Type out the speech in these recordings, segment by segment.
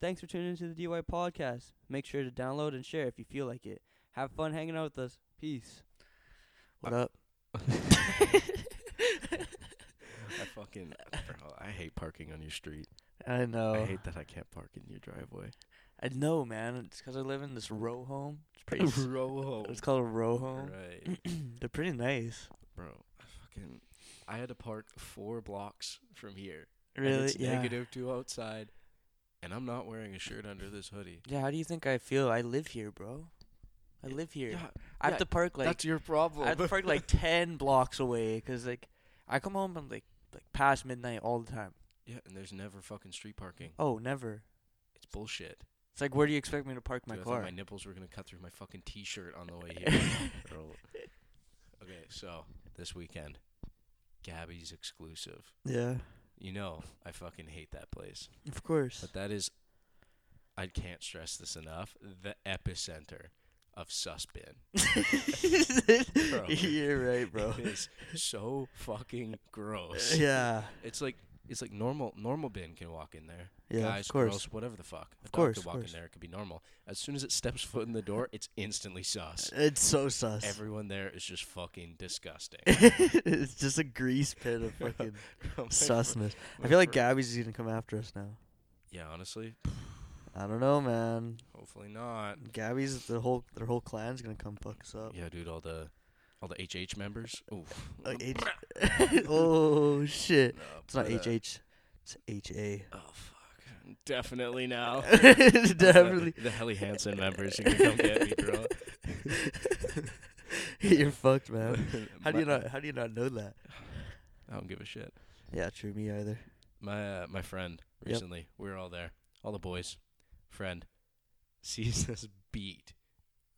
Thanks for tuning into the DY podcast. Make sure to download and share if you feel like it. Have fun hanging out with us. Peace. What up? I fucking, bro, I hate parking on your street. I know. I hate that I can't park in your driveway. I know, man. It's because I live in this row home. It's pretty. s- Row home. it's called a row home. Right, They're pretty nice. bro. I fucking, I had to park four blocks from here. and Really? it's yeah. negative two outside, and I'm not wearing a shirt under this hoodie. Yeah. How do you think I feel? I live here, bro. I live here. Yeah, I have yeah, to park like that's your problem. I have to park like ten blocks away because like I come home I'm like like past midnight all the time. yeah, and there's never fucking street parking. Oh, never. It's bullshit. It's like where do you expect me to park my Dude, I car? my nipples were gonna cut through my fucking t-shirt on the way here. Okay, so this weekend, Gabby's exclusive. yeah, You know, I fucking hate that place. of course. But that is, I can't stress this enough, the epicenter of Suspin. Bro. You're right, bro. It is so fucking gross. yeah, It's like it's like normal normal bin can walk in there. yeah, Guys, of course. girls, whatever the fuck. Of dog course, could walk course. in there, it could be normal. As soon as it steps foot in the door, it's instantly sus. It's so sus. Everyone there is just fucking disgusting. it's just a grease pit of fucking oh fr- susness. I feel like Gabby's gonna come after us now. Yeah, honestly, I don't know, man. hopefully not. Gabby's the whole their whole clan's gonna come fuck us up. Yeah, dude, all the all the HH members. Ooh. Like H- oh shit! No, It's not but, uh, HH. It's HA. Oh fuck. Definitely now. Definitely. The, the Helly Hansen members You gonna come get me, bro. You're fucked, man. How do you not? How do you not know that? I don't give a shit. Yeah, true. Me either. My uh, my friend Yep. recently, we were all there, all the boys. Friend sees this beat.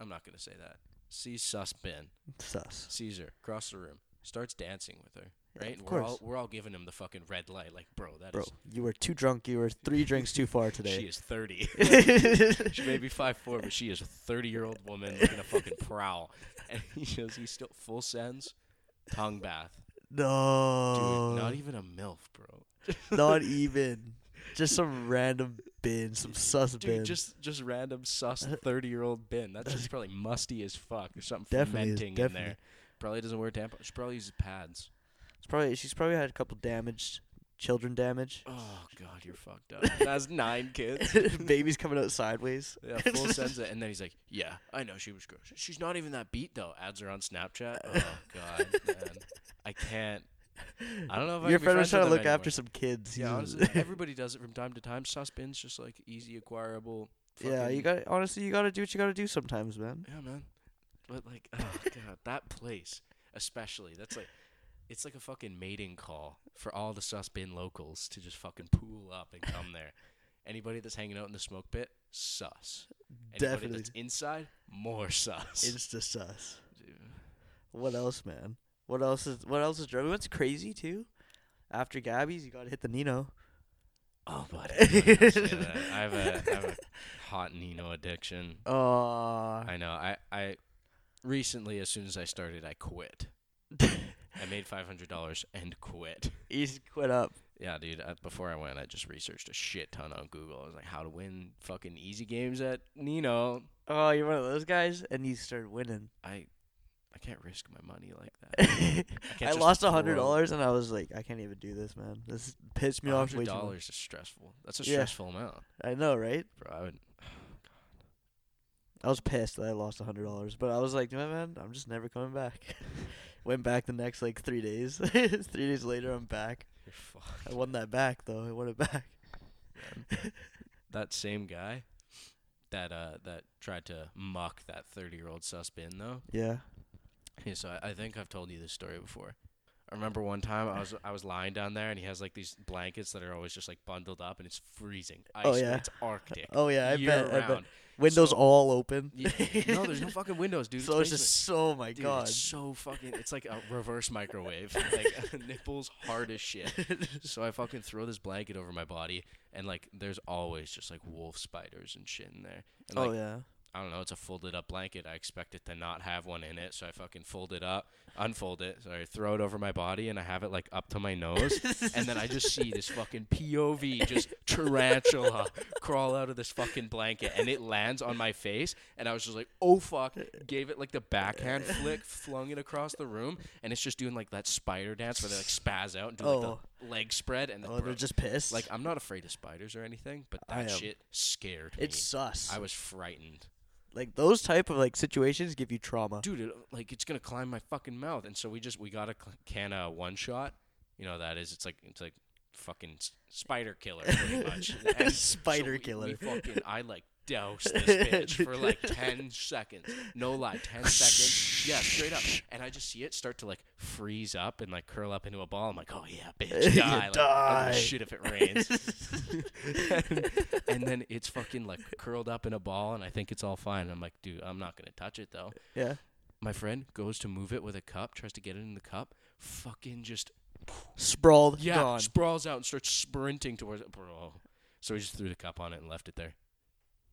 I'm not gonna say that. Sees sus bin. Sus. Sees her across the room. Starts dancing with her. Yeah, Right? of we're all we're all giving him the fucking red light. Like, bro, that is Bro, you were too drunk. You were three drinks too far today. She is 30. she may be five four, but she is a 30 year old woman looking to fucking prowl. And he shows he's still full sends, tongue bath. no. Dude, not even a MILF, bro. Not even. Just some random bin, some sus bin. Dude, just just random sus 30 year old bin. That's just probably musty as fuck. There's something Definitely is, fermenting in definitely. there. Probably doesn't wear tampons. She probably uses pads. It's probably she's probably had a couple damaged children damage. Oh god, you're fucked up. That's nine kids. Babies coming out sideways. Yeah, full sends it, and then he's like, "Yeah, I know she was gross. She's not even that beat though." Adds her on Snapchat. Oh god, man, I can't. I don't know if Your friend was trying to look after some kids. Yeah, honestly, everybody does it from time to time. Suspin's just like easy acquirable. yeah, you got honestly, you got to do what you got to do sometimes, man. Yeah, man. But like, oh god, that place, especially, that's like, it's like a fucking mating call for all the Suspin locals to just fucking pool up and come there. Anybody that's hanging out in the smoke pit, sus. Anybody Definitely. that's inside, more sus. Insta sus. Dude. What else, man? What else is what else is driving? What's crazy too? After Gabby's, you got to hit the Keno. Oh, buddy. I have a, I have a hot Keno addiction. Oh, I know. I, I recently, as soon as I started, I quit. I made five hundred dollars and quit. he's quit up. Yeah, dude. Uh, before I went, I just researched a shit ton on Google. I was like, how to win fucking easy games at Keno. Oh, you're one of those guys, and you started winning. I, I can't risk my money like that. I, can't lost a hundred dollars, and I was like, I can't even do this, man. This pissed me off hundred dollars is stressful. That's a Yeah. stressful amount, I know, right? bro. I would. I was pissed that I lost a hundred dollars, but I was like, man, man, I'm just never coming back. Went back the next like three days. three days later, I'm back. You're fucked. I won that back though. I won it back. that same guy that uh that tried to muck that 30 year old sus bin though Yeah. Yeah, so I, I think i've told you this story before i remember one time i was i was lying down there and he has like these blankets that are always just like bundled up and it's freezing Ice, Oh, yeah. it's arctic Oh yeah, I bet. I bet. Windows So- all open. Yeah, no there's no fucking windows dude so it's just oh my Dude, god. it's so fucking. It's like a reverse microwave. like nipples hard as shit. So I fucking throw this blanket over my body, and like there's always just like wolf spiders and shit in there. And, oh, like, oh yeah. I don't know, it's a folded up blanket. I expect it to not have one in it, so I fucking fold it up, unfold it, so I throw it over my body, and I have it like up to my nose, and then I just see this fucking POV just tarantula crawl out of this fucking blanket, and it lands on my face, and I was just like, oh fuck, gave it like the backhand flick, flung it across the room, and it's just doing like that spider dance where they like spaz out and do like Oh. the leg spread, and then Oh, bro, they're just pissed. like I'm not afraid of spiders or anything, but that shit scared me. it's sus. I was frightened. Like those type of like situations give you trauma. dude, it, like it's gonna climb my fucking mouth. And so we just we got a cl- can of one shot. You know that is. It's like it's like fucking s- spider killer pretty much. And so Spider we- killer. We fucking I like doused this bitch for like ten seconds. No lie, ten seconds. Yeah, straight up. And I just see it start to like freeze up and like curl up into a ball. I'm like, oh yeah, bitch, die. Like, give die. a shit if it rains. and, and then it's fucking like curled up in a ball, and I think it's all fine. I'm like, dude, I'm not gonna touch it though. yeah. My friend goes to move it with a cup, tries to get it in the cup, fucking just Sprawled. yeah, Gone. sprawls out and starts sprinting towards it, bro. So he just threw the cup on it and left it there.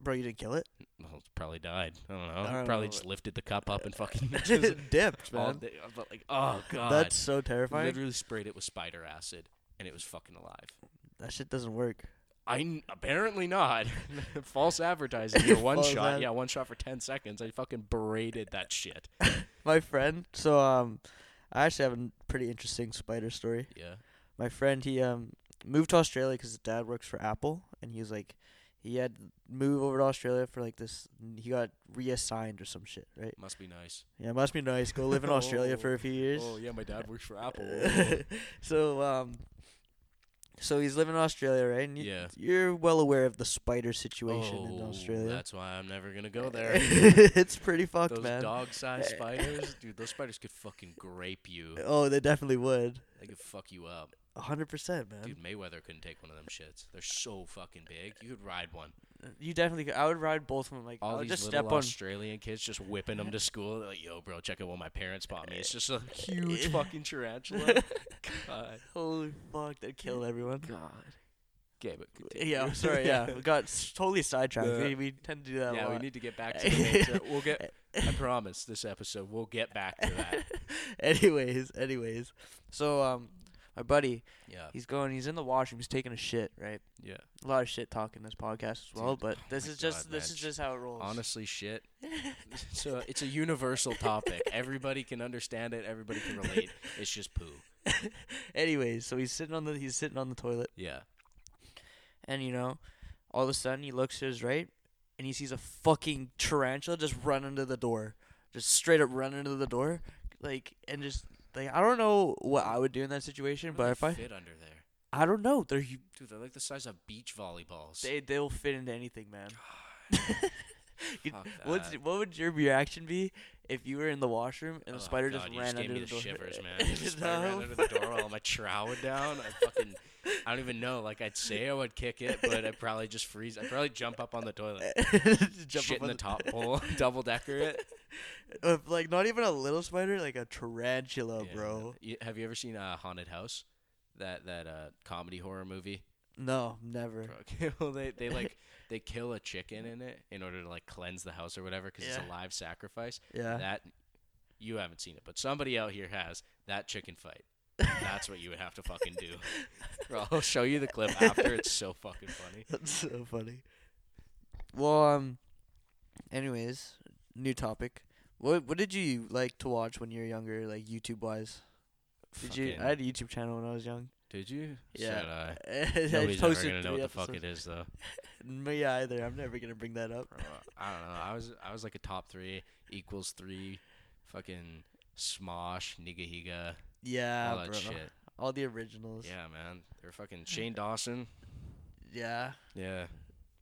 Bro, you didn't kill it? Well, it probably died. I don't know. I don't probably know. just lifted the cup up and fucking just Dipped, man. day- like, oh god, That's so terrifying. literally sprayed it with spider acid, and it was fucking alive. That shit doesn't work. I n- apparently not. False advertising. Your one False shot, ad- yeah, one shot for ten seconds. I fucking berated that shit. My friend, so um, I actually have a pretty interesting spider story. Yeah. My friend, he um moved to Australia because his dad works for Apple, and he was like, he had move over to Australia for like this. He got reassigned or some shit, right? Must be nice. Yeah, must be nice. Go live in Australia for a few years. Oh yeah, my dad works for Apple. so um, so he's living in Australia, right? And you, Yeah. you're well aware of the spider situation in Oh, Australia. That's why I'm never gonna go there. it's pretty fucked, those man. dog-sized spiders, dude. Those spiders could fucking grape you. Oh, they definitely would. They could fuck you up, hundred percent, man. dude. Mayweather couldn't take one of them shits. They're so fucking big. You could ride one. You definitely. Could. I would ride both of them. Like I All would these just little step on. Australian kids just whipping them to school. They're like, "Yo, bro, check out what my parents bought me." It's just a huge fucking tarantula. God, Holy fuck! They'd kill everyone. God. Okay, but continue. Yeah, I'm sorry. Yeah, we got s- totally sidetracked. Yeah. We, we tend to do that. a yeah, we need to get back to the main tra- We'll get. I promise. This episode, we'll get back to that. anyways, anyways, so um, my buddy, Yeah. he's going. He's in the washroom. He's taking a shit. Right. Yeah. A lot of shit talk in this podcast as well. Dude, but oh this is just this man. is just how it rolls. Honestly, shit. so it's a universal topic. Everybody can understand it. Everybody can relate. It's just poo. anyways, so he's sitting on the he's sitting on the toilet, Yeah. and you know, all of a sudden he looks to his right, and he sees a fucking tarantula just run into the door, just straight up run into the door, like and just like I don't know what I would do in that situation, but if I fit under there, I don't know, they're hu- dude, they're like the size of beach volleyballs. they they'll fit into anything, man. Fuck What's what would your reaction be if you were in the washroom and the Oh, spider God, just ran just under the, the door? shivers, man. The ran under the door while my trowel down. I fucking, I don't even know. Like I'd say I would kick it, but I'd probably just freeze. I'd probably jump up on the toilet, Jump shit up in on the top bowl, double decker it. Uh, like not even a little spider, like a tarantula, Yeah. bro. You- have you ever seen a uh, haunted house? That that uh comedy horror movie. No, never. Bro, well, they they like they kill a chicken in it in order to like cleanse the house or whatever because it's Yeah. a live sacrifice. Yeah. That you haven't seen it, but somebody out here has that chicken fight. That's what you would have to fucking do. Bro, I'll show you the clip after. It's so fucking funny. That's so funny. Well, um. Anyways, new topic. What what did you like to watch when you were younger, like YouTube wise? Did you? Fucking- I had a YouTube channel when I was young. Did you? Yeah. So did I. I Nobody's ever gonna know what the fuck it is though. Me either. I'm never gonna bring that up. Bro, I don't know. I was I was like a top three equals three, fucking Smosh, Nigahiga, Yeah, all that bro. shit. All the originals. Yeah, man. They're fucking Shane Dawson. Yeah. Yeah.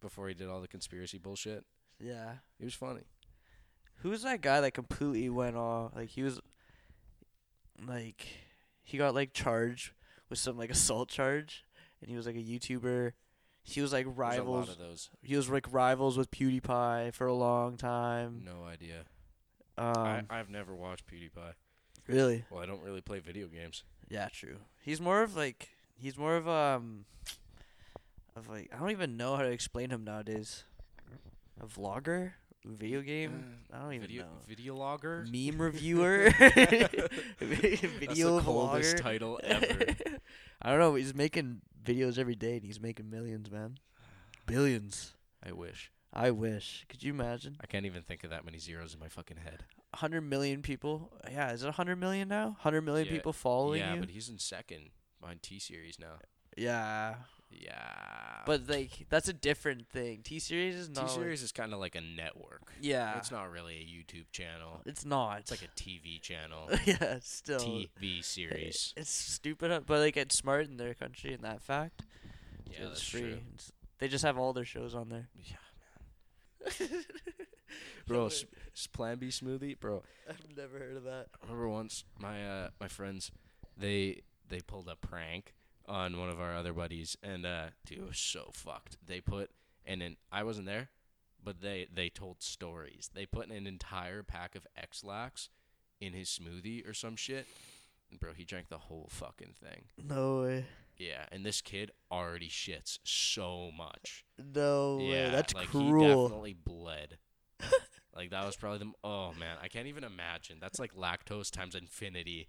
Before he did all the conspiracy bullshit, Yeah. he was funny. Who's that guy that completely went off? Like he was, like, he got like charged with some like assault charge, and he was like a YouTuber. He was like There's a lot rivals. of those. He was like rivals with PewDiePie for a long time. No idea. Um, I, I've never watched PewDiePie. really? Well, I don't really play video games. Yeah, true. He's more of like he's more of um of like I don't even know how to explain him nowadays. A vlogger, video game. I don't even video, know. Video logger. Meme reviewer. video That's the coldest vlogger. title ever. I don't know. He's making videos every day and he's making millions, man. Billions. I wish. I wish. Could you imagine? I can't even think of that many zeros in my fucking head. 100 million people. Yeah, is it 100 million now? 100 million Yeah, people following yeah, you? but he's in second behind T Series now. yeah. Yeah. But like that's a different thing. T series is T not. like- Series is kind of like a network. yeah. It's not really a YouTube channel. It's not. It's like a TV channel. yeah, still. TV series. It's stupid, but like it's smart in their country in that fact. Yeah, it's that's free. true. It's- they just have all their shows on there. Yeah, man. bro. Plan B smoothie, bro. I've never heard of that. I remember once my uh my friends they they pulled a prank on one of our other buddies and uh dude it was so fucked. They put and then I wasn't there, but they they told stories. They put an entire pack of Ex-Lax in his smoothie or some shit. And bro, he drank the whole fucking thing. No way. Yeah, and this kid already shits so much. No way. yeah, That's like he cruel. definitely bled. like that was probably the m- oh man, I can't even imagine. That's like lactose times infinity.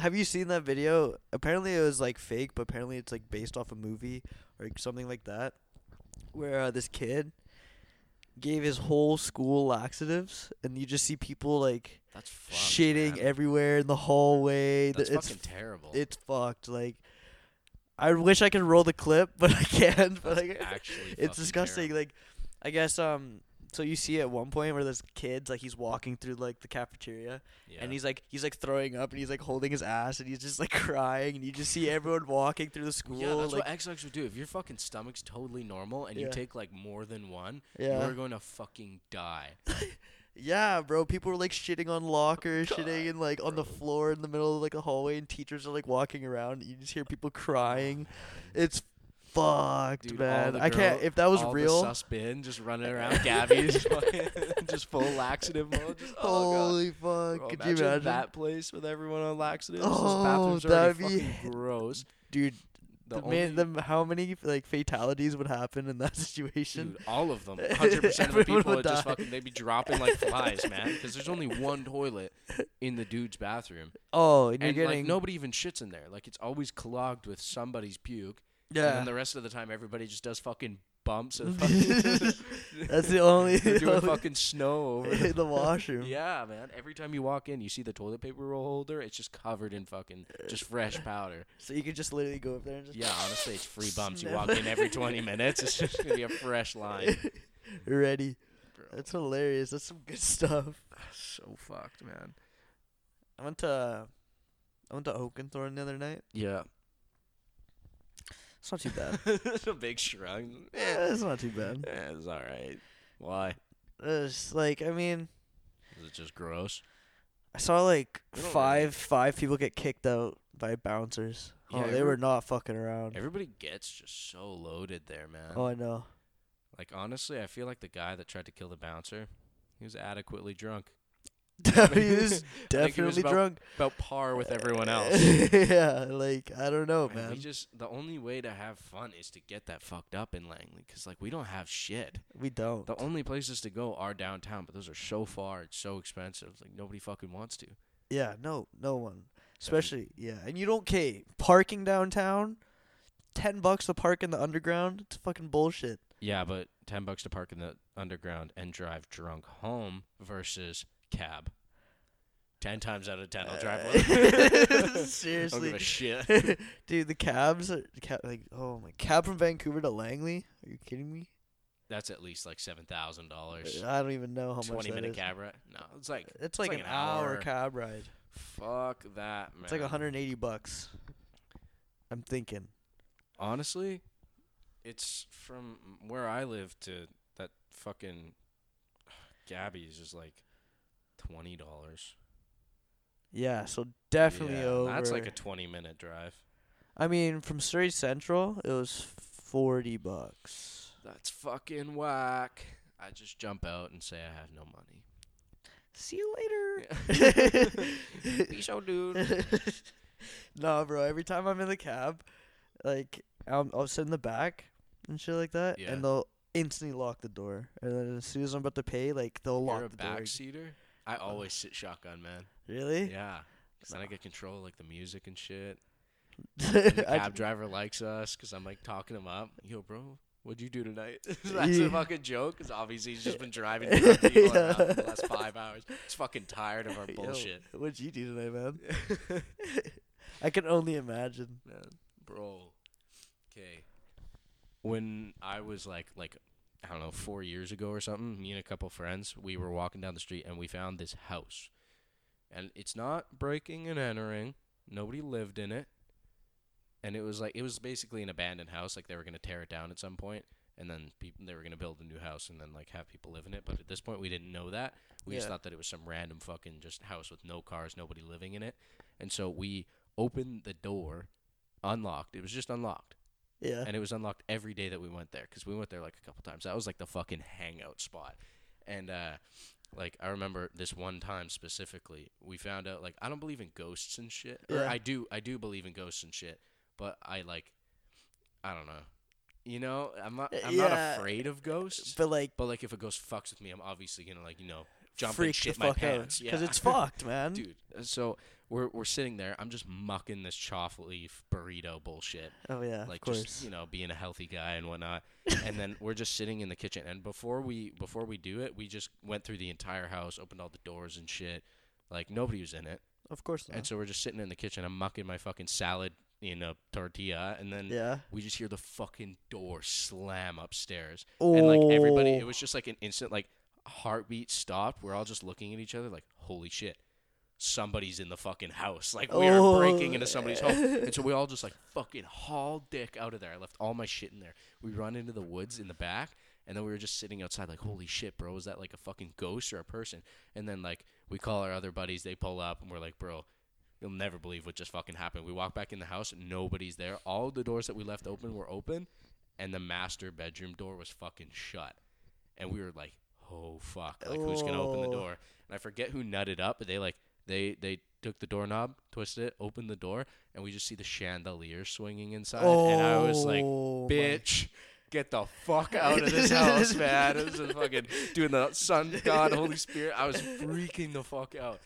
Have you seen that video? Apparently it was like fake, but apparently it's like based off a movie or something like that, where uh, this kid gave his whole school laxatives, and you just see people like That's fucked, shitting man. everywhere in the hallway. That's it's fucking terrible. it's fucked. Like, I wish I could roll the clip, but I can't. But That's like, actually it's disgusting. terrible. Like, I guess um. So you see at one point where this kid's like he's walking through like the cafeteria yeah. and he's like he's like throwing up and he's like holding his ass and he's just like crying and you just see everyone walking through the school yeah, that's like what Ex-Lax would do. If your fucking stomach's totally normal and you take like more than one, yeah you're going to fucking die. yeah bro people were like shitting on lockers shitting in like on the floor in the middle of like a hallway and teachers are like walking around and you just hear people crying it's fucked Dude, man I can't if that was All real the sus bin just running around Gabby's just full laxative mode. Just, oh God. holy fuck Bro, could you imagine that place with everyone on laxatives? Oh, Those bathrooms are already that'd be- gross. dude The the man, the, how many like fatalities would happen in that situation dude, all of them, hundred percent of the people would just die. fucking they'd be dropping like flies, man. Because there's only one toilet in the dude's bathroom, oh and you're and getting like nobody even shits in there. Like it's always clogged with somebody's puke. And yeah then the rest of the time, everybody just does fucking bumps and fucking That's the only, They're doing only fucking snow over in the washroom. Yeah, man. Every time you walk in, you see the toilet paper roll holder. It's just covered in fucking just fresh powder. So you could just literally go up there and just Yeah, honestly, it's free bumps. You walk in every 20 minutes. It's just gonna be a fresh line. ready. Bro, That's hilarious. That's some good stuff. so fucked, man. I went to I went to Oakenthorne the other night. Yeah. It's not too bad. a big shrug. yeah, it's not too bad. Yeah, it's all right. Why? It's like I mean, Is it just gross? I saw like don't five five people get kicked out by bouncers. Yeah, oh, they every- were not fucking around. Everybody gets just so loaded there, man. Oh, I know. Like honestly, I feel like the guy that tried to kill the bouncer, he was adequately drunk. he was think he was definitely about- drunk. About par with everyone else. yeah, like I don't know, Man, we just the only way to have fun is to get that fucked up in Langley, cause like we don't have shit. we don't. The only places to go are downtown, but those are so far. It's so expensive. Like nobody fucking wants to. Yeah, no, no one. Especially, yeah, and you don't pay parking downtown. Ten bucks to park in the underground. It's fucking bullshit. Yeah, but ten bucks to park in the underground and drive drunk home versus cab. Ten times out of ten, I'll drive Uh, one. I don't Seriously, give a shit. dude, the cabs, are, ca- like, oh my, cab from Vancouver to Langley. Are you kidding me? That's at least like seven thousand dollars. I don't even know how much Twenty that minute is. cab ride? No, it's like It's like, like an, an hour. hour. cab ride. fuck that, man. It's like 180 bucks. I'm thinking. Honestly, it's from where I live to that fucking Gabby's is like twenty dollars. Yeah, so definitely over. That's like a twenty minute drive. I mean, from Surrey Central, it was 40 bucks. That's fucking whack. I just jump out and say I have no money. See you later. Peace out, dude. no, bro. Every time I'm in the cab, like I'll, I'll sit in the back and shit like that, Yeah. and they'll instantly lock the door, and then as soon as I'm about to pay, like they'll You're lock the door. backseater. I always sit shotgun, man. Really? Yeah. 'Cause then I get control of, like the music and shit. And the cab driver likes us because I'm like talking him up. Yo, bro, what'd you do tonight? That's a fucking joke because obviously he's just been driving drunk people around for the last five hours. He's fucking tired of our Yo, bullshit. what'd you do tonight, man? I can only imagine. man, bro. Okay. When I was like like I don't know, 4 years ago or something, me and a couple friends, we were walking down the street and we found this house. And it's not breaking and entering. Nobody lived in it. And it was like it was basically an abandoned house like they were going to tear it down at some point and then people they were going to build a new house and then like have people live in it, but at this point we didn't know that. We just thought that it was some random fucking just house with no cars, nobody living in it. And so we opened the door unlocked. It was just unlocked, Yeah. and it was unlocked every day that we went there because we went there like a couple times. That was like the fucking hangout spot, and uh, like I remember this one time specifically, we found out like I don't believe in ghosts and shit. Or Yeah. I do, I do believe in ghosts and shit, but I like, I don't know. You know, I'm not, I'm Yeah. not afraid of ghosts. But like, But like, if a ghost fucks with me, I'm obviously gonna like, you know, jump freak and shit the my fuck pants. out because yeah. it's fucked, man. dude. uh, So we're we're sitting there. I'm just mucking this choff leaf burrito bullshit, Oh yeah, like just you know being a healthy guy and whatnot. and then we're just sitting in the kitchen. And before we before we do it, we just went through the entire house, opened all the doors and shit. Like nobody was in it, of course not. and so we're just sitting in the kitchen. I'm mucking my fucking salad in a tortilla, and then yeah. we just hear the fucking door slam upstairs oh. and like everybody it was just like an instant like heartbeat stopped we're all just looking at each other like holy shit somebody's in the fucking house. Like we are breaking into somebody's home. Oh. And so we all just like fucking haul dick out of there. I left all my shit in there. We run into the woods in the back and then we were just sitting outside like holy shit bro is that like a fucking ghost or a person? And then like we call our other buddies they pull up and we're like bro you'll never believe what just fucking happened. We walk back in the house nobody's there. All the doors that we left open were open and the master bedroom door was fucking shut. And we were like, "Oh fuck! Like who's gonna open the Oh. door?" And I forget who nutted up, but they like they they took the doorknob, twisted it, opened the door, and we just see the chandelier swinging inside. and I was like, Oh, my- "Bitch." Get the fuck out of this house, man! It was fucking doing the Son, God, Holy Spirit. I was freaking the fuck out.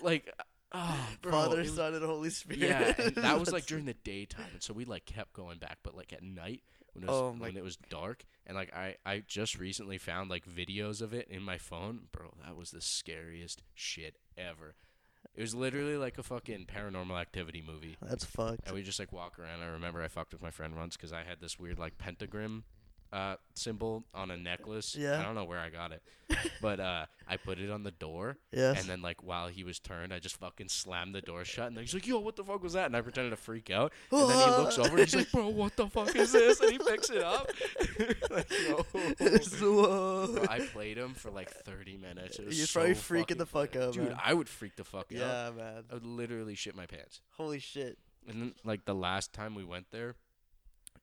Like, oh, bro, Father, was- Son, and Holy Spirit. yeah, that was like during the daytime, and so we like kept going back. But like at night, when it was Oh when it was dark, and like I I just recently found like videos of it in my phone, bro. That was the scariest shit ever. It was literally like a fucking paranormal activity movie. That's fucked. And we just like walk around. I remember I fucked with my friend once because I had this weird like pentagram uh, symbol on a necklace. Yeah. I don't know where I got it, but uh, I put it on the door, Yes. and then like while he was turned, I just fucking slammed the door shut, and then he's like, "Yo, what the fuck was that?" And I pretended to freak out, and then he looks over, and he's like, "Bro, what the fuck is this?" And he picks it up. like. Whoa. Bro, I played him for like 30 minutes. It was You're so probably freaking the fuck funny. out, dude. man. I would freak the fuck out. yeah, man. I would literally shit my pants. Holy shit. And then like the last time we went there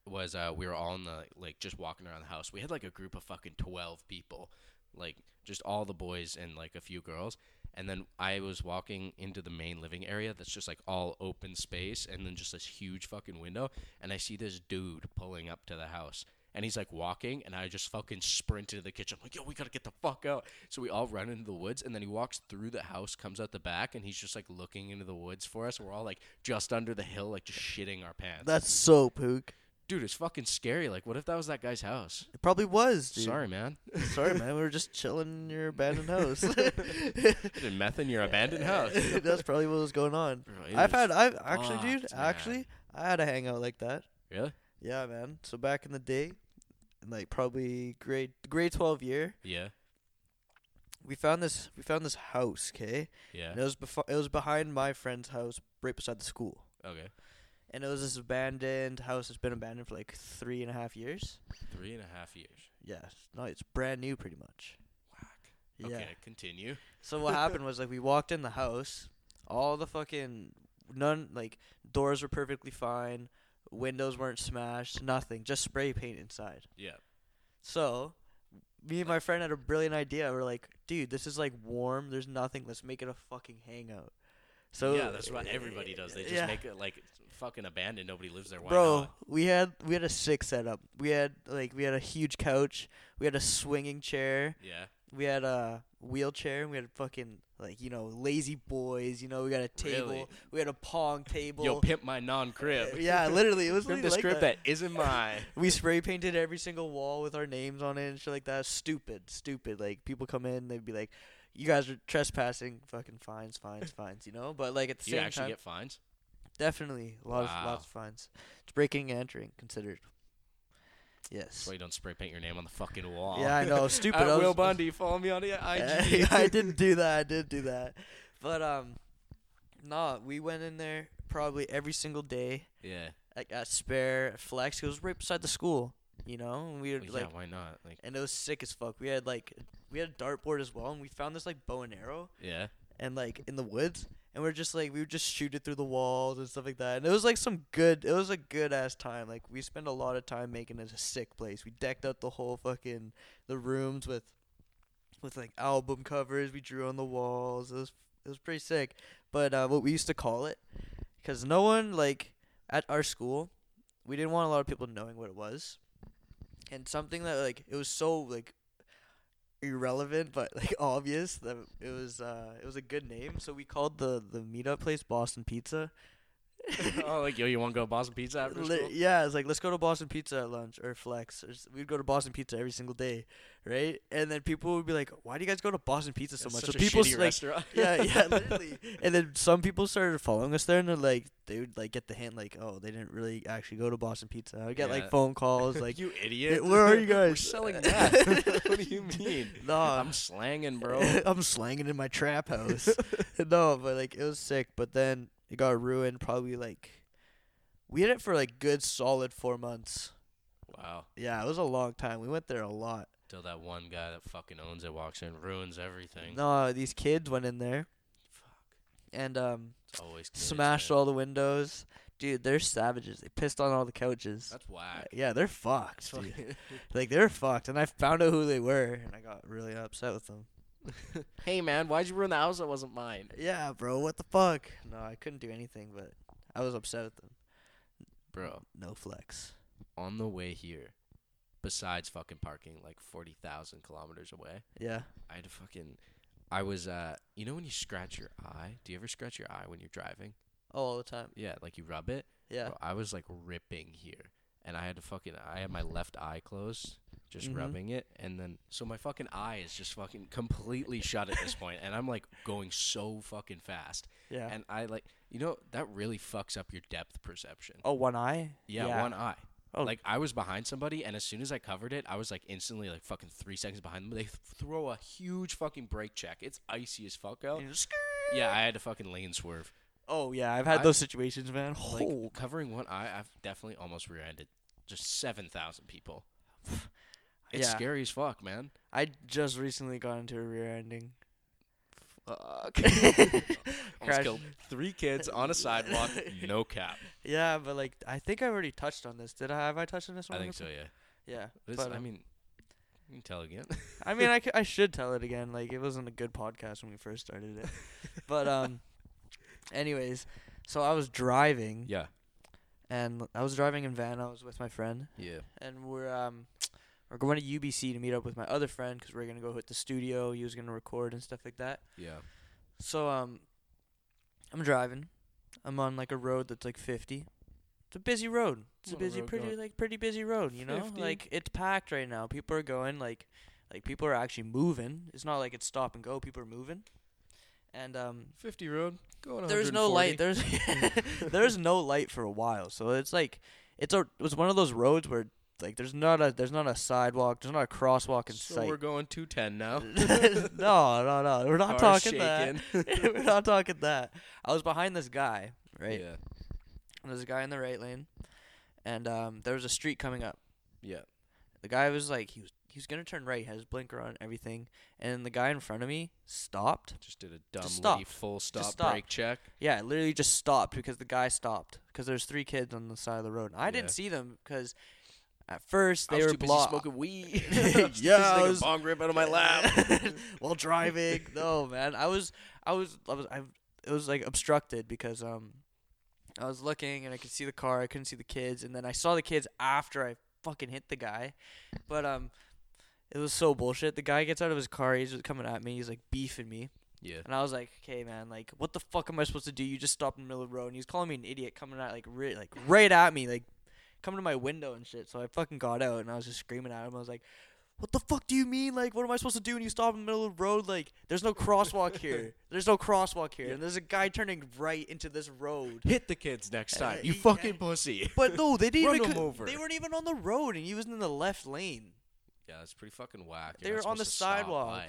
was uh we were all in the like just walking around the house. We had like a group of fucking 12 people. Like just all the boys and like a few girls. And then I was walking into the main living area that's just like all open space and then just this huge fucking window and I see this dude pulling up to the house. And he's like walking, and I just fucking sprint into the kitchen. I'm like, yo, we gotta get the fuck out. So we all run into the woods, and then he walks through the house, comes out the back, and he's just like looking into the woods for us. We're all like just under the hill, like just shitting our pants. That's so pook. Dude, it's fucking scary. Like, what if that was that guy's house? It probably was, dude. Sorry, man. Sorry, man. We were just chilling in your abandoned house. Did meth in your abandoned house. That's probably what was going on. Bro, I've had, I've actually, dude, man. actually, I had a hangout like that. Really? Yeah, man. So back in the day, in like probably grade grade twelve year, Yeah. we found this we found this house, okay? Yeah. And it was befo- it was behind my friend's house, right beside the school. Okay. And it was this abandoned house that's been abandoned for like three and a half years. Three and a half years. Yeah, no, it's brand new, pretty much. Whack. Yeah. Okay, continue. So what happened was like we walked in the house, all the fucking none like doors were perfectly fine, windows weren't smashed, nothing, just spray paint inside. Yeah. So me and my friend had a brilliant idea. We're like, dude, this is like warm. There's nothing. Let's make it a fucking hangout. So yeah, that's what eh, everybody does. They just yeah. make it like fucking abandoned. Nobody lives there. Why Bro, not? we had we had a sick setup. We had like we had a huge couch. We had a swinging chair. Yeah. We had a wheelchair. And we had fucking like you know lazy boys. You know we got a table. Really? We had a pong table. Yo, pimp my non-crib. yeah, literally, it was Pimp literally this like crib that. that isn't mine. We spray painted every single wall with our names on it and shit like that. Stupid, stupid. Like people come in, they'd be like, "You guys are trespassing." Fucking fines, fines, fines. You know. But like at the same time. You same actually time, get fines? definitely a lot of lots of fines. It's breaking and entering considered. Yes. That's why you don't spray paint your name on the fucking wall. Yeah, I know. Stupid. I Will Bundy, follow me on the IG. I didn't do that. I did do that. But um, nah, we went in there probably every single day. yeah. Like at Spare, at Flex. It was right beside the school. You know, and we were Well, yeah, like, why not? Like, and it was sick as fuck. We had like, we had a dartboard as well, and we found this like bow and arrow, yeah. and like in the woods, and we're just like we would just shoot it through the walls and stuff like that. And it was like some good. It was a good ass time. Like we spent a lot of time making it a sick place. We decked out the whole fucking the rooms with with like album covers we drew on the walls. It was it was pretty sick. But uh, what we used to call it, because no one like at our school, we didn't want a lot of people knowing what it was, and something that like it was so like irrelevant but like obvious that it was uh it was a good name. So we called the the meetup place Boston Pizza. oh, like yo, you want to go to Boston Pizza after school? yeah, it's like let's go to Boston Pizza at lunch or Flex. Or we'd go to Boston Pizza every single day, right? And then people would be like, "Why do you guys go to Boston Pizza so That's much?" such so a people like, restaurant. yeah, yeah, literally. And then some people started following us there, and they're like, they would like get the hint, like, "Oh, they didn't really actually go to Boston Pizza." I would get Yeah. like phone calls, like, you idiot. where are you We're guys?" selling that. what do you mean? No, I'm slanging, bro. I'm slanging in my trap house." no, but like it was sick. But then it got ruined. Probably like we had it for like good solid four months. wow. Yeah, it was a long time. We went there a lot. Till that one guy that fucking owns it walks in, ruins everything. No, these kids went in there Fuck. and um It's always kids, smashed man. all the windows. Dude, they're savages. They pissed on all the couches. That's whack. yeah, they're fucked. dude. Like they're fucked, and I found out who they were, and I got really upset with them. hey man, why'd you ruin the house that wasn't mine? Yeah, bro, what the fuck? No, I couldn't do anything, but I was upset with them. Bro, No flex. on the way here, besides fucking parking like forty thousand kilometers away, Yeah. I had to fucking. I was uh, you know when you scratch your eye? Do you ever scratch your eye when you're driving? Oh, all the time. Yeah, like you rub it. Yeah. Bro, I was like ripping here, and I had to fucking. I had my left eye closed, just Mhm. rubbing it, and then so my fucking eye is just fucking completely shut at this point, and I'm like going so fucking fast, Yeah. and I like you know that really fucks up your depth perception. oh, one eye. Yeah, one eye. Oh. Like I was behind somebody, and as soon as I covered it, I was like instantly like fucking three seconds behind them. They th- throw a huge fucking brake check. It's icy as fuck out. Yeah, I had to fucking lane swerve. Oh yeah, I've had I- those situations, man. Like oh, covering one eye, I've definitely almost rear-ended just seven thousand people. It's Yeah. scary as fuck, man. I just recently got into a rear ending. Fuck. Crash- Almost killed three kids on a sidewalk. No cap. Yeah, but like I think I already touched on this. Did I? Have I touched on this one? I think so. Yeah. Yeah, But but it's, I um, mean, you can tell again. I mean, I, c- I should tell it again. Like it wasn't a good podcast when we first started it. but um, anyways, so I was driving yeah. and I was driving in van. I was with my friend, Yeah. and we're um, we're going to UBC to meet up with my other friend because we're gonna go hit the studio. He was gonna record and stuff like that. Yeah. So um, I'm driving. I'm on like a road that's like 50. It's a busy road. It's a a busy, road pretty going like pretty busy road. You know, 50? like it's packed right now. People are going like, like people are actually moving. It's not like it's stop and go. People are moving, and um, Fifty road. Going. there's no light. There's there's no light for a while. So it's like it's a it was one of those roads where like there's not a there's not a sidewalk. There's not a crosswalk in So sight. we're going two ten now. no, no, no. We're not talking that. We're not talking that. I was behind this guy, right? Yeah. And There's a guy in the right lane, and um, there was a street coming up. Yeah. The guy was like, he was he was gonna turn right, had his blinker on, and everything, and the guy in front of me stopped. Just did a dumb full stop stop. brake check. Yeah, literally just stopped because the guy stopped because there's three kids on the side of the road. And I Yeah. didn't see them because at first they were blocked. smoking weed. Yeah, I was- bong rip out of my lap. while driving. no, man, I was, I was, I was, I, it was like obstructed because um I was looking and I could see the car, I couldn't see the kids, and then I saw the kids after I fucking hit the guy. But um it was so bullshit. The guy gets out of his car, he's just coming at me, he's like beefing me. Yeah. And I was like, "Okay, man, like, what the fuck am I supposed to do? You just stopped in the middle of the road." And he's calling me an idiot, coming at like, ri- like right at me, like coming to my window and shit. So I fucking got out and I was just screaming at him. I was like, "What the fuck do you mean? Like, what am I supposed to do when you stop in the middle of the road? Like, there's no crosswalk here. There's no crosswalk here, Yeah. and there's a guy turning right into this road." Hit the kids next time. Uh, You yeah. fucking pussy. But no, they didn't even. co- over. They weren't even on the road, and he was in the left lane. Yeah, that's pretty fucking whack. They You're were on the supposed to stop. sidewalk.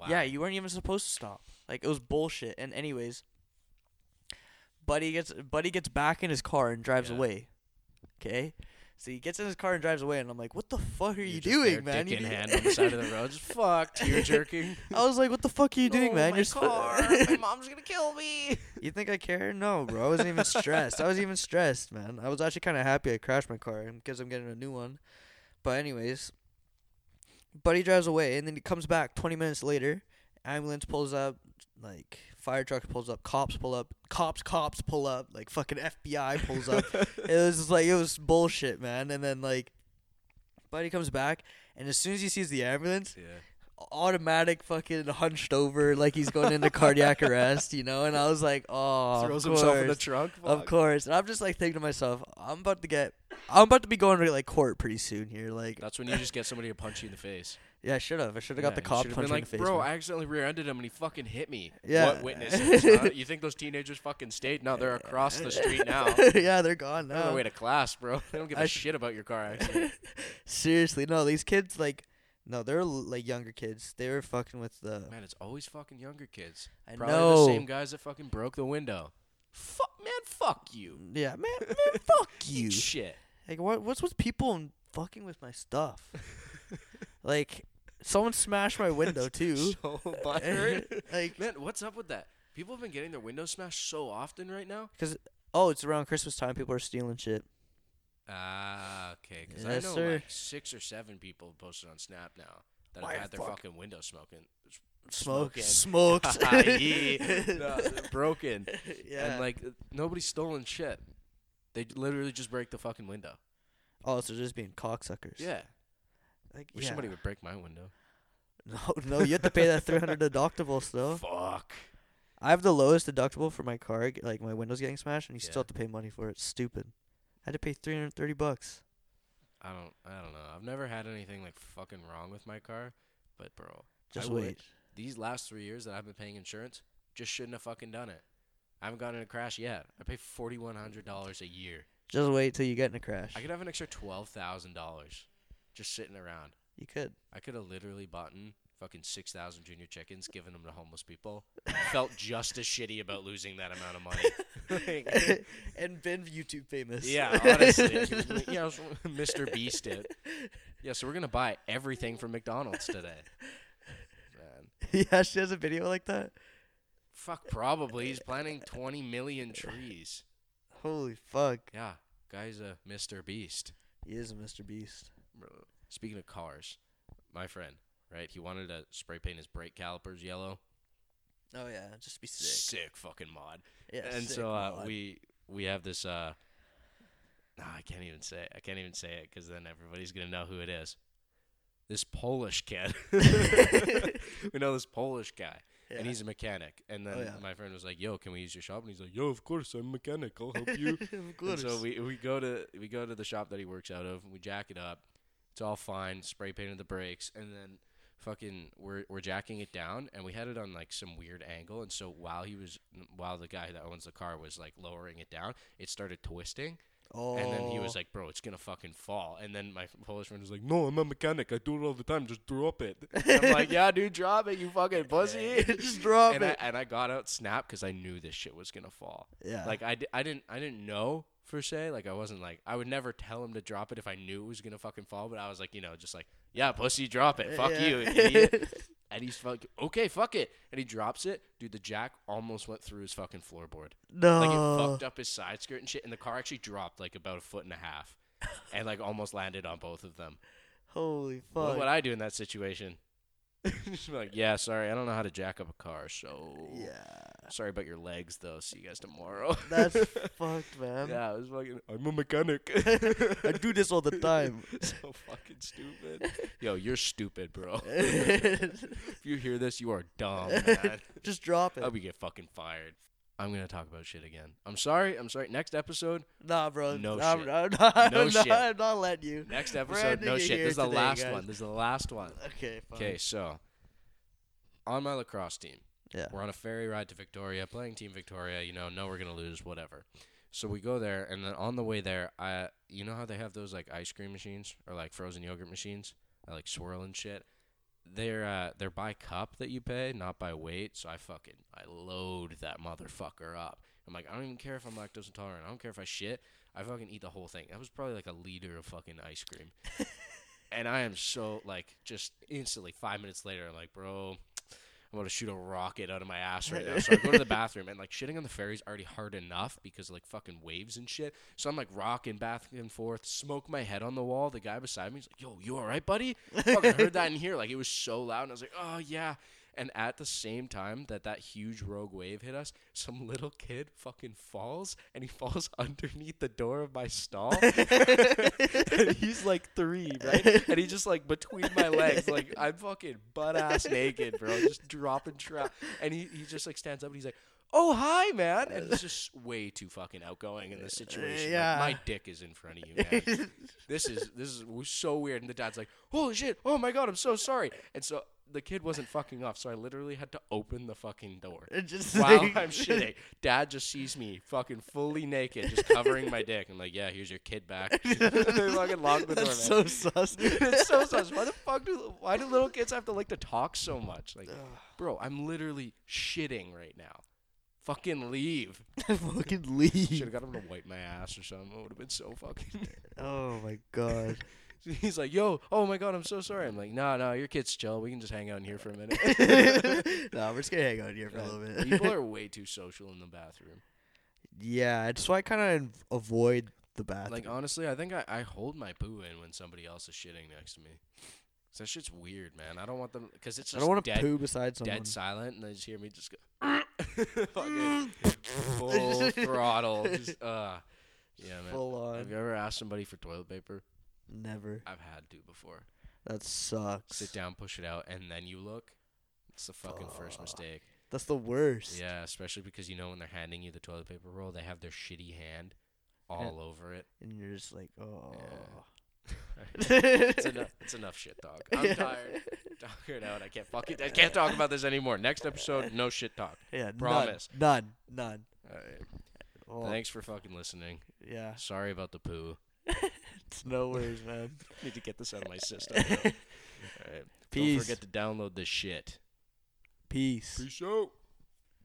Wow. Yeah, you weren't even supposed to stop. Like it was bullshit. And anyways, Buddy gets Buddy gets back in his car and drives Yeah. away. Okay, so he gets in his car and drives away, and I'm like, "What the fuck are you You're there, doing, man?" Dick You in hand on the side of the road, just fucked. Tear jerking. I was like, "What the fuck are you doing, Oh, man? my You're car. my mom's gonna kill me. You think I care? No, bro. I wasn't even stressed. I was even stressed, man. I was actually kind of happy I crashed my car because I'm getting a new one. But anyways, Buddy drives away and then he comes back 20 minutes later. Ambulance pulls up, like fire truck pulls up, cops pull up, cops cops pull up, like fucking FBI pulls up. it was just like it was bullshit, man. And then like Buddy comes back and as soon as he sees the ambulance, Yeah. automatic fucking hunched over like he's going into cardiac arrest, you know? And I was like, oh, Throws of himself in the course, trunk. Of course. And I'm just like thinking to myself, I'm about to get, I'm about to be going to like court pretty soon here. Like, That's when you just get somebody to punch you in the face. Yeah, I should have. I should have got the cop punch been like, in the face. Bro, man." I accidentally rear-ended him and he fucking hit me. Yeah. What witnesses? huh? You think those teenagers fucking stayed? No, they're across the street now. yeah, they're gone They're on their now. way to class, bro. They don't give a sh- shit about your car accident. Seriously, no, these kids like, no, they're like younger kids. They were fucking with the. Man, it's always fucking younger kids. I Probably know. the same guys that fucking broke the window. Fuck, man, fuck you. Mm, yeah, man, man, fuck you. shit. Like, what? What's with people fucking with my stuff? Like, someone smashed my window too. So butthurt. like, Man, what's up with that? People have been getting their windows smashed so often right now. cause oh, it's around Christmas time. People are stealing shit. Ah, okay. Because Yes, I know sir. like six or seven people posted on Snap now that Why have had their fuck? fucking window smoking. Smoke, Smoking. smoked. Yeah. No, broken. yeah. And like nobody's stolen shit. They literally just break the fucking window. oh, so they're just being cocksuckers. Yeah. Like, Wish yeah. somebody would break my window. No, no, you have to pay that three hundred deductible still. Fuck. I have the lowest deductible for my car, like my windows getting smashed, and you Yeah. still have to pay money for it. Stupid. I had to pay three hundred thirty bucks. I don't. I don't know. I've never had anything like fucking wrong with my car, but bro, Just I would. wait. these last three years that I've been paying insurance, just shouldn't have fucking done it. I haven't gotten in a crash yet. I pay forty one hundred dollars a year. Just wait till you get in a crash. I could have an extra twelve thousand dollars just sitting around. you could. I could have literally bought in fucking six thousand junior chickens, given them to homeless people. Felt just as shitty about losing that amount of money. Like, and been YouTube famous. yeah, honestly, yeah, Mr. Beast it. Yeah, so we're gonna buy everything from McDonald's today. Man, yeah, she has a video like that. fuck, probably he's planting twenty million trees. Holy fuck. Yeah, guy's a Mr. Beast. He is a Mr. Beast. Speaking of cars, my friend, right? He wanted to spray paint his brake calipers yellow. Oh yeah, just be sick. Sick fucking mod. Yeah, and so uh, we we have this. uh nah, I can't even say. It. I can't even say it because then everybody's gonna know who it is. This Polish kid. we know this Polish guy, and he's a mechanic. And then Oh, yeah. my friend was like, "Yo, can we use your shop?" And he's like, "Yo, of course, I'm a mechanic. I'll help you." of And so we we go to we go to the shop that he works out of. And we jack it up. It's all fine. Spray painted the brakes, and then fucking we're we're jacking it down, and we had it on like some weird angle. And so while he was while the guy that owns the car was like lowering it down, it started twisting. oh. And then he was oh. like, "Bro, it's gonna fucking fall." And then my Polish friend was like, "No, I'm a mechanic. I do it all the time. Just drop it." I'm like, "Yeah, dude, drop it, you fucking pussy." just drop and I, it. and I got out snap because I knew this shit was gonna fall. yeah. Like I, I didn't I didn't know per se. Like I wasn't like I would never tell him to drop it if I knew it was gonna fucking fall. But I was like, you know, just like yeah, pussy, drop it. Fuck Yeah. you, idiot. and he's like, okay, fuck it. And he drops it. Dude, the jack almost went through his fucking floorboard. no. Like it fucked up his side skirt and shit. And the car actually dropped like about a foot and a half, and like almost landed on both of them. Holy fuck! What would I do in that situation? Just be like, yeah, sorry, I don't know how to jack up a car, so yeah. Sorry about your legs, though. See you guys tomorrow. That's fucked, man. yeah, I was fucking. I'm a mechanic. I do this all the time. so fucking stupid. Yo, you're stupid, bro. if you hear this, you are dumb, man. Just drop it. I'll be get fucking fired. I'm gonna talk about shit again. I'm sorry. I'm sorry. Next episode. Nah, bro. No I'm, shit. I'm not, No I'm not, shit. I'm not letting you. Next episode. No shit. This is the today, last guys. one. This is the last one. Okay. Okay, so on my lacrosse team, Yeah. we're on a ferry ride to Victoria, playing Team Victoria. You know, no, we're gonna lose, whatever. So we go there, and then on the way there, I, you know how they have those like ice cream machines or like frozen yogurt machines, that like swirl and shit. They're uh, they're by cup that you pay, not by weight. So I fucking I load that motherfucker up. I'm like, I don't even care if I'm lactose intolerant. I don't care if I shit. I fucking eat the whole thing. That was probably like a liter of fucking ice cream. and I am so like just instantly five minutes later, I'm like, bro, I'm about to shoot a rocket out of my ass right now. So I go to the bathroom and like shitting on the ferry's already hard enough because of, like fucking waves and shit. So I'm like rocking back and forth, smoke my head on the wall. The guy beside me is like, "Yo, you all right, buddy?" I fucking heard that in here. Like it was so loud, and I was like, "Oh yeah." And at the same time that that huge rogue wave hit us, some little kid fucking falls, and he falls underneath the door of my stall. and he's like three, right? And he's just like between my legs, like I'm fucking butt ass naked, bro, just dropping trap. And he, he just like stands up and he's like, "Oh hi, man," and he's just way too fucking outgoing in this situation. Yeah. Like, my dick is in front of you, man. this is this is so weird. And the dad's like, "Holy shit! Oh my god, I'm so sorry." And so the kid wasn't fucking off, so I literally had to open the fucking door. It just While like- I'm shitting, Dad just sees me fucking fully naked, just covering my dick. I'm like, "Yeah, here's your kid back." they fucking lock the door, man. That's so sus. it's so sus. Why the fuck do why do little kids have to like to talk so much? Like, bro, I'm literally shitting right now. Fucking leave. fucking leave. Should have got him to wipe my ass or something. It would have been so fucking. Oh my god. He's like, "Yo, oh my god, I'm so sorry." I'm like, "No, no, your kid's chill. We can just hang out in here for a minute." no, we're just gonna hang out here for a little bit. People are way too social in the bathroom. yeah, that's why I kind of avoid the bathroom. Like honestly, I think I, I hold my poo in when somebody else is shitting next to me. 'Cause that shit's weird, man. I don't want them because it's I don't want to poo beside someone. dead silent, and they just hear me just go fucking full throttle. Just uh, yeah, man. Full Have you ever asked somebody for toilet paper? Never. I've had to before. That sucks. Sit down, push it out, and then you look. It's the fucking first mistake. That's the worst. Yeah, especially because you know when they're handing you the toilet paper roll, they have their shitty hand all over it. And you're just like, oh. it's enough. It's enough shit talk. I'm tired. Tired out. I can't fucking. I can't talk about this anymore. Next episode, no shit talk. Yeah, Promise. None. None. None. All right. Thanks for fucking listening. Yeah. Sorry about the poo. It's no worries, man. Need to get this out of my system. All right. Don't Peace. forget to download this shit. Peace. Peace out.